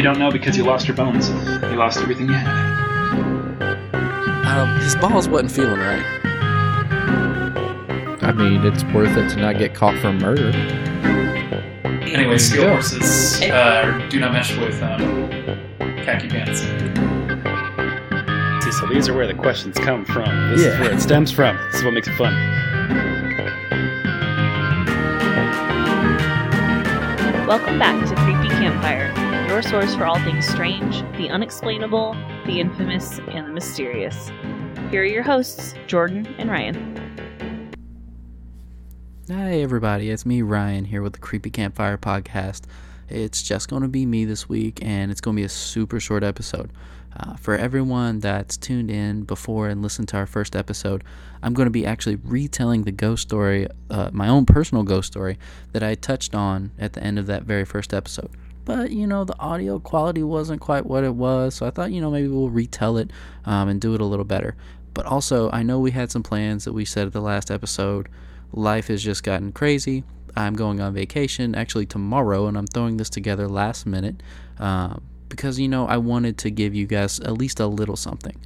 You don't know because you lost your bones. You lost everything you had. Um, his balls wasn't feeling right. I mean, it's worth it to not get caught for murder. Anyway, steel go. horses uh, do not mesh with um, khaki pants. See, so these are where the questions come from. This Yeah. is where it stems from. This is what makes it fun. Welcome back to Creepy Campfire, your source for all things strange, the unexplainable, the infamous, and the mysterious. Here are your hosts, Jordan and Ryan. Hi, everybody. It's me, Ryan, here with the Creepy Campfire podcast. It's just going to be me this week, and it's going to be a super short episode. Uh, for everyone that's tuned in before and listened to our first episode, I'm going to be actually retelling the ghost story, uh, my own personal ghost story, that I touched on at the end of that very first episode. But, you know, the audio quality wasn't quite what it was, so I thought, you know, maybe we'll retell it um, and do it a little better. But also, I know we had some plans that we said at the last episode life has just gotten crazy. I'm going on vacation actually tomorrow, and I'm throwing this together last minute uh, because you know I wanted to give you guys at least a little something.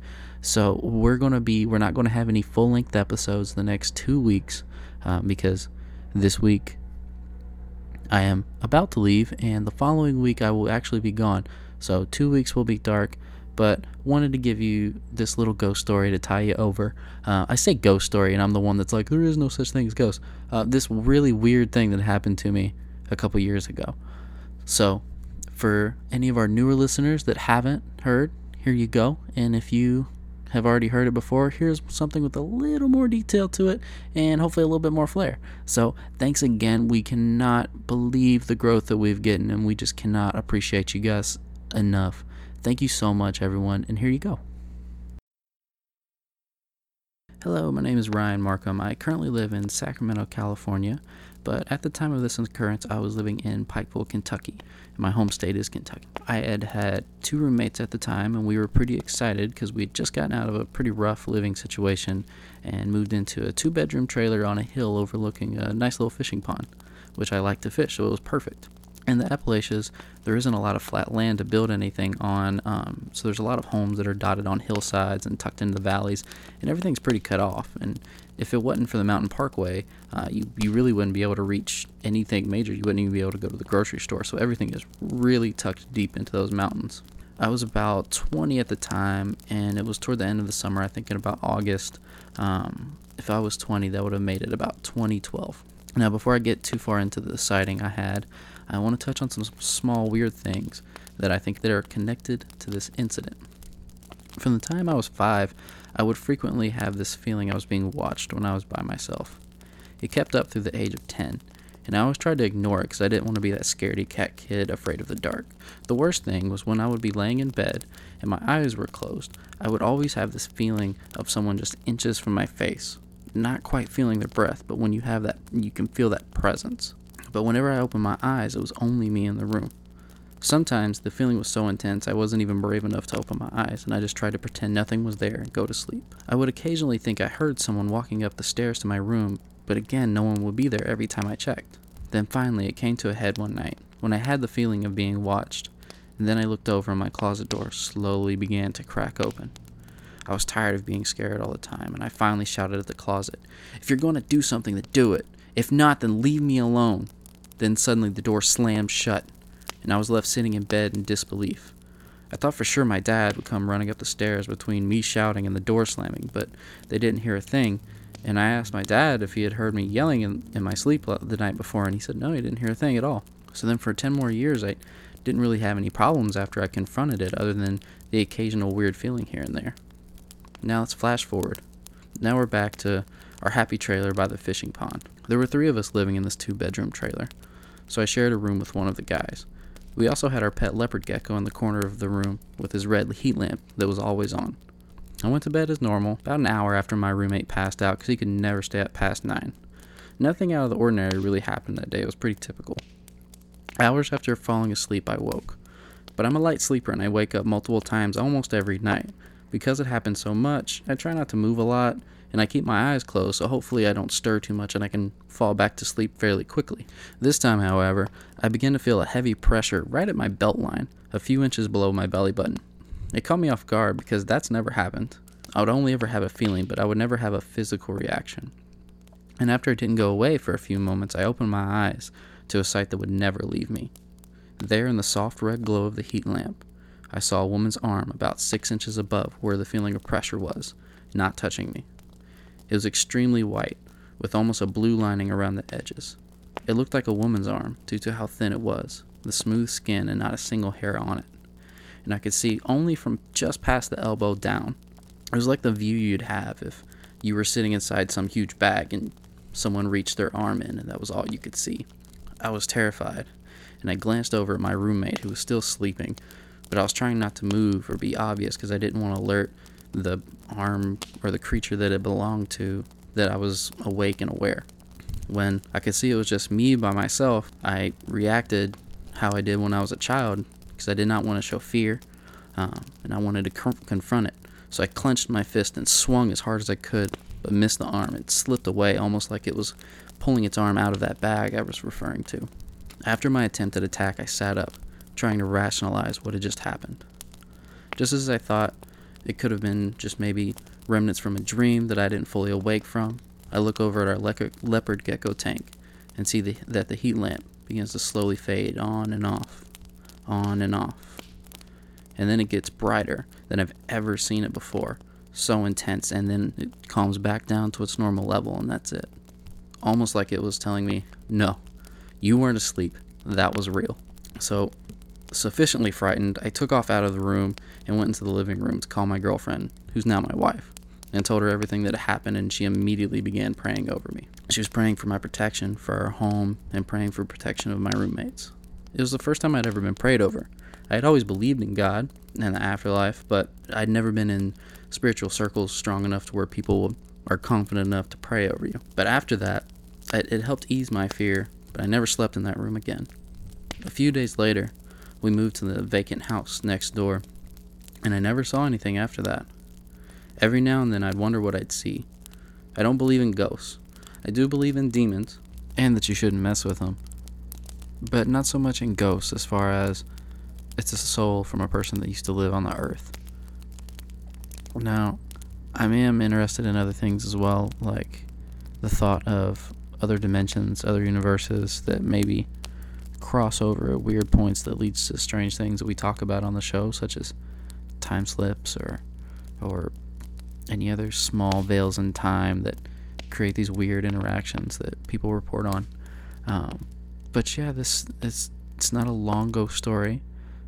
So we're gonna be we're not gonna have any full length episodes the next two weeks uh, because this week I am about to leave, and the following week I will actually be gone. So two weeks will be dark, but wanted to give you this little ghost story to tie you over. Uh, I say ghost story, and I'm the one that's like, there is no such thing as ghosts. Uh, this really weird thing that happened to me a couple years ago. So, for any of our newer listeners that haven't heard, here you go. And if you have already heard it before, here's something with a little more detail to it and hopefully a little bit more flair. So, thanks again. We cannot believe the growth that we've gotten, and we just cannot appreciate you guys enough. Thank you so much, everyone, and here you go. Hello, my name is Ryan Markham. I currently live in Sacramento, California, but at the time of this occurrence, I was living in Pikeville, Kentucky. My home state is Kentucky. I had had two roommates at the time, and we were pretty excited because we had just gotten out of a pretty rough living situation and moved into a two bedroom trailer on a hill overlooking a nice little fishing pond, which I like to fish, so it was perfect. In the Appalachians, there isn't a lot of flat land to build anything on, um, so there's a lot of homes that are dotted on hillsides and tucked into the valleys, and everything's pretty cut off. And if it wasn't for the mountain parkway, uh, you, you really wouldn't be able to reach anything major. You wouldn't even be able to go to the grocery store, so everything is really tucked deep into those mountains. I was about 20 at the time, and it was toward the end of the summer, I think in about August. Um, if I was 20, that would have made it about 2012. Now, before I get too far into the sighting I had, I want to touch on some small weird things that I think that are connected to this incident. From the time I was five, I would frequently have this feeling I was being watched when I was by myself. It kept up through the age of 10, and I always tried to ignore it because I didn't want to be that scaredy cat kid afraid of the dark. The worst thing was when I would be laying in bed and my eyes were closed, I would always have this feeling of someone just inches from my face. Not quite feeling their breath, but when you have that, you can feel that presence. But whenever I opened my eyes, it was only me in the room. Sometimes the feeling was so intense I wasn't even brave enough to open my eyes, and I just tried to pretend nothing was there and go to sleep. I would occasionally think I heard someone walking up the stairs to my room, but again, no one would be there every time I checked. Then finally, it came to a head one night when I had the feeling of being watched, and then I looked over and my closet door slowly began to crack open. I was tired of being scared all the time, and I finally shouted at the closet, If you're going to do something, then do it. If not, then leave me alone. Then suddenly the door slammed shut, and I was left sitting in bed in disbelief. I thought for sure my dad would come running up the stairs between me shouting and the door slamming, but they didn't hear a thing. And I asked my dad if he had heard me yelling in, in my sleep the night before, and he said no, he didn't hear a thing at all. So then for 10 more years, I didn't really have any problems after I confronted it, other than the occasional weird feeling here and there. Now let's flash forward. Now we're back to our happy trailer by the fishing pond. There were three of us living in this two bedroom trailer, so I shared a room with one of the guys. We also had our pet leopard gecko in the corner of the room with his red heat lamp that was always on. I went to bed as normal, about an hour after my roommate passed out because he could never stay up past 9. Nothing out of the ordinary really happened that day, it was pretty typical. Hours after falling asleep, I woke. But I'm a light sleeper and I wake up multiple times almost every night. Because it happens so much, I try not to move a lot and I keep my eyes closed, so hopefully I don't stir too much and I can fall back to sleep fairly quickly. This time, however, I begin to feel a heavy pressure right at my belt line, a few inches below my belly button. It caught me off guard because that's never happened. I would only ever have a feeling, but I would never have a physical reaction. And after it didn't go away for a few moments, I opened my eyes to a sight that would never leave me. There, in the soft red glow of the heat lamp, I saw a woman's arm about six inches above where the feeling of pressure was, not touching me. It was extremely white, with almost a blue lining around the edges. It looked like a woman's arm due to how thin it was, the smooth skin and not a single hair on it. And I could see only from just past the elbow down. It was like the view you'd have if you were sitting inside some huge bag and someone reached their arm in and that was all you could see. I was terrified, and I glanced over at my roommate who was still sleeping, but I was trying not to move or be obvious because I didn't want to alert the arm or the creature that it belonged to that I was awake and aware. When I could see it was just me by myself, I reacted how I did when I was a child because I did not want to show fear um, and I wanted to confront it. So I clenched my fist and swung as hard as I could, but missed the arm. It slipped away almost like it was pulling its arm out of that bag I was referring to. After my attempted attack, I sat up, trying to rationalize what had just happened. Just as I thought it could have been just maybe remnants from a dream that I didn't fully awake from. I look over at our le- leopard gecko tank and see the, that the heat lamp begins to slowly fade on and off, on and off. And then it gets brighter than I've ever seen it before. So intense, and then it calms back down to its normal level, and that's it. Almost like it was telling me, no, you weren't asleep. That was real. So Sufficiently frightened, I took off out of the room and went into the living room to call my girlfriend, who's now my wife, and told her everything that had happened, and she immediately began praying over me. She was praying for my protection, for our home, and praying for protection of my roommates. It was the first time I'd ever been prayed over. I had always believed in God and the afterlife, but I'd never been in spiritual circles strong enough to where people are confident enough to pray over you. But after that, it, helped ease my fear, but I never slept in that room again. A few days later, we moved to the vacant house next door, and I never saw anything after that. Every now and then I'd wonder what I'd see. I don't believe in ghosts. I do believe in demons, and that you shouldn't mess with them. But not so much in ghosts as far as it's a soul from a person that used to live on the earth. Now, I am interested in other things as well, like the thought of other dimensions, other universes that maybe crossover at weird points that leads to strange things that we talk about on the show, such as time slips or or any other small veils in time that create these weird interactions that people report on. Um, but yeah, this it's it's not a long ghost story,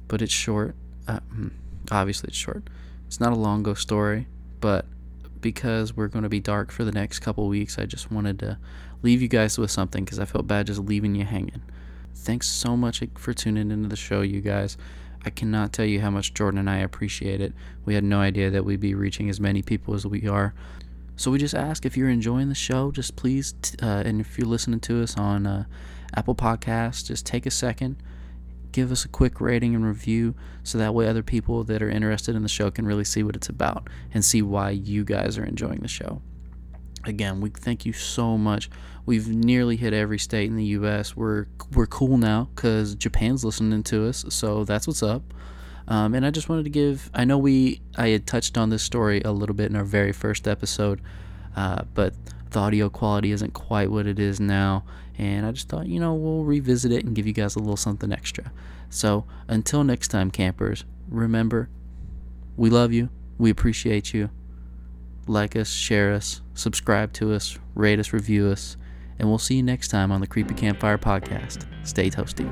but it's short. Uh, hmm, obviously, it's short. It's not a long ghost story, but because we're going to be dark for the next couple weeks, I just wanted to leave you guys with something because I felt bad just leaving you hanging. Thanks so much for tuning into the show, you guys. I cannot tell you how much Jordan and I appreciate it. We had no idea that we'd be reaching as many people as we are. So we just ask if you're enjoying the show, just please, t- uh, and if you're listening to us on uh, Apple Podcasts, just take a second, give us a quick rating and review, so that way other people that are interested in the show can really see what it's about and see why you guys are enjoying the show. Again, we thank you so much. We've nearly hit every state in the U.S. We're we're cool now because Japan's listening to us, so that's what's up. Um, and I just wanted to give. I know we I had touched on this story a little bit in our very first episode, uh, but the audio quality isn't quite what it is now. And I just thought, you know, we'll revisit it and give you guys a little something extra. So until next time, campers, remember, we love you. We appreciate you. Like us, share us, subscribe to us, rate us, review us and we'll see you next time on the Creepy Campfire Podcast. Stay toasty.